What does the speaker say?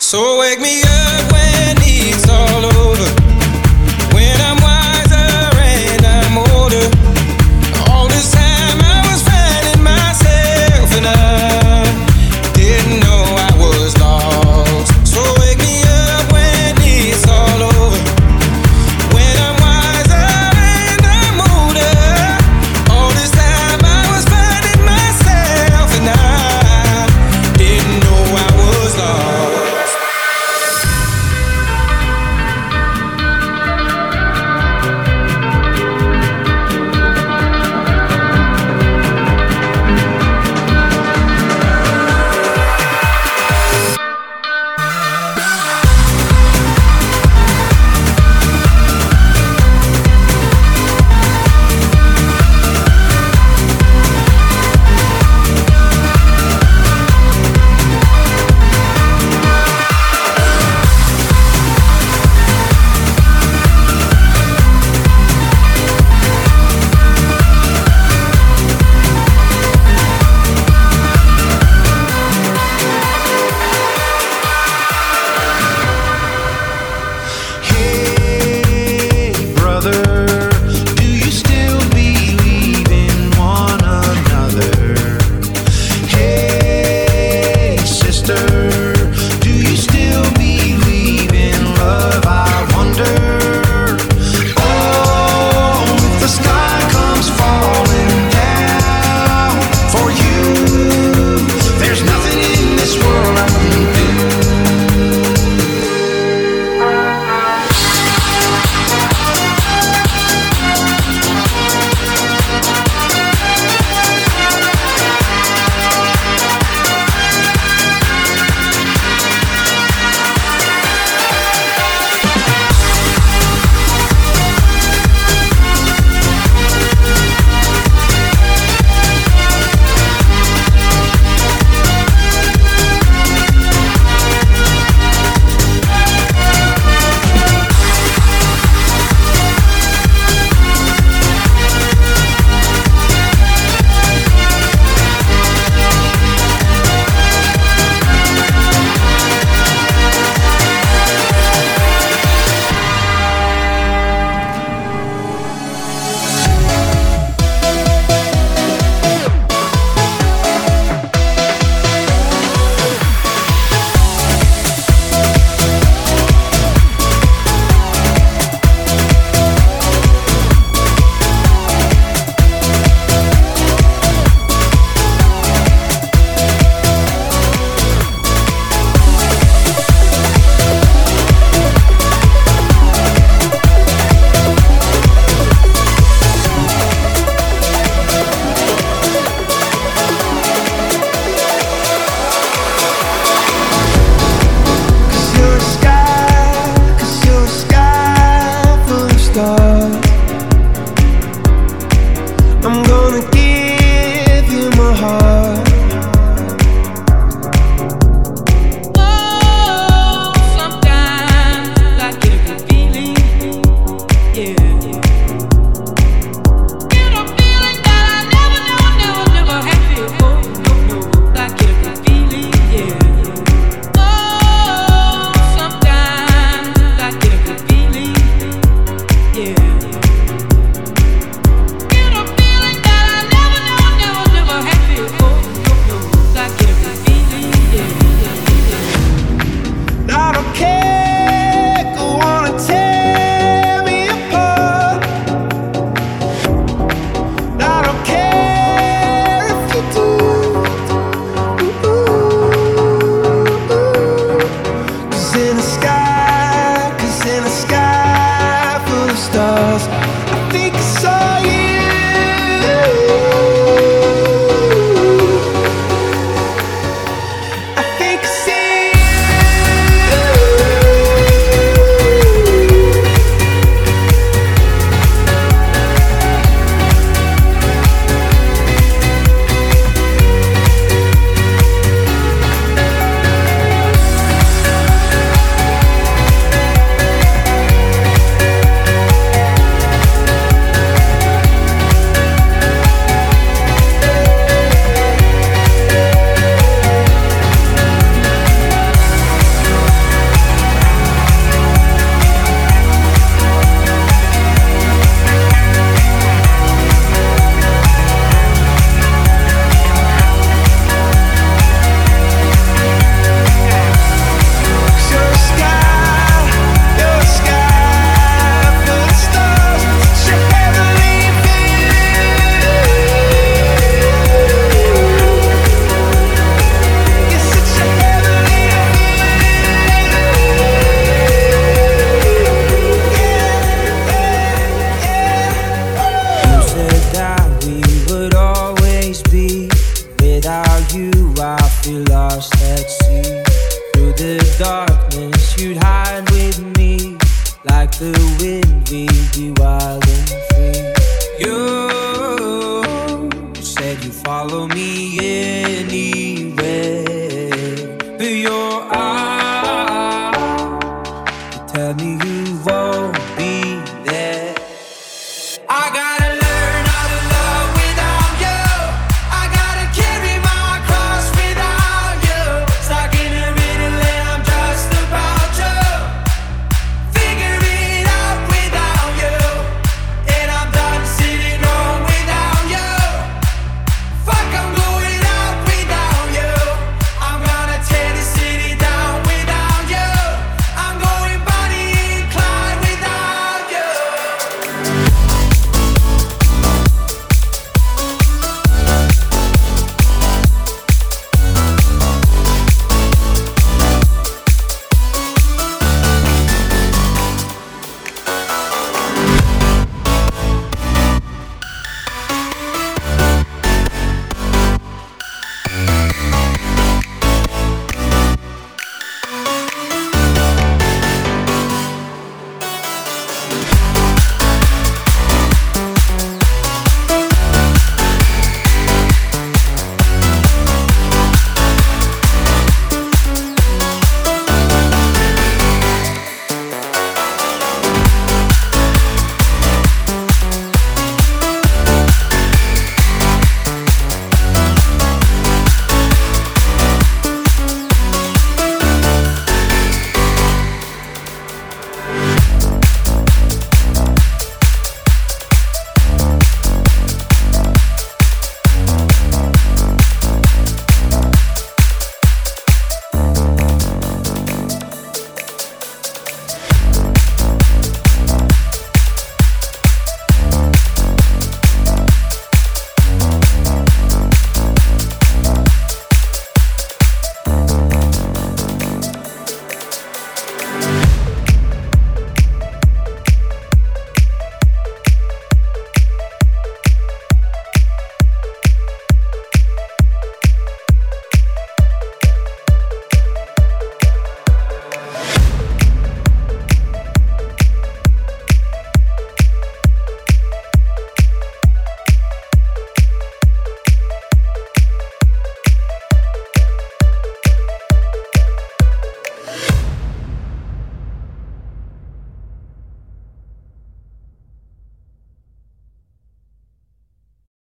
So wake me up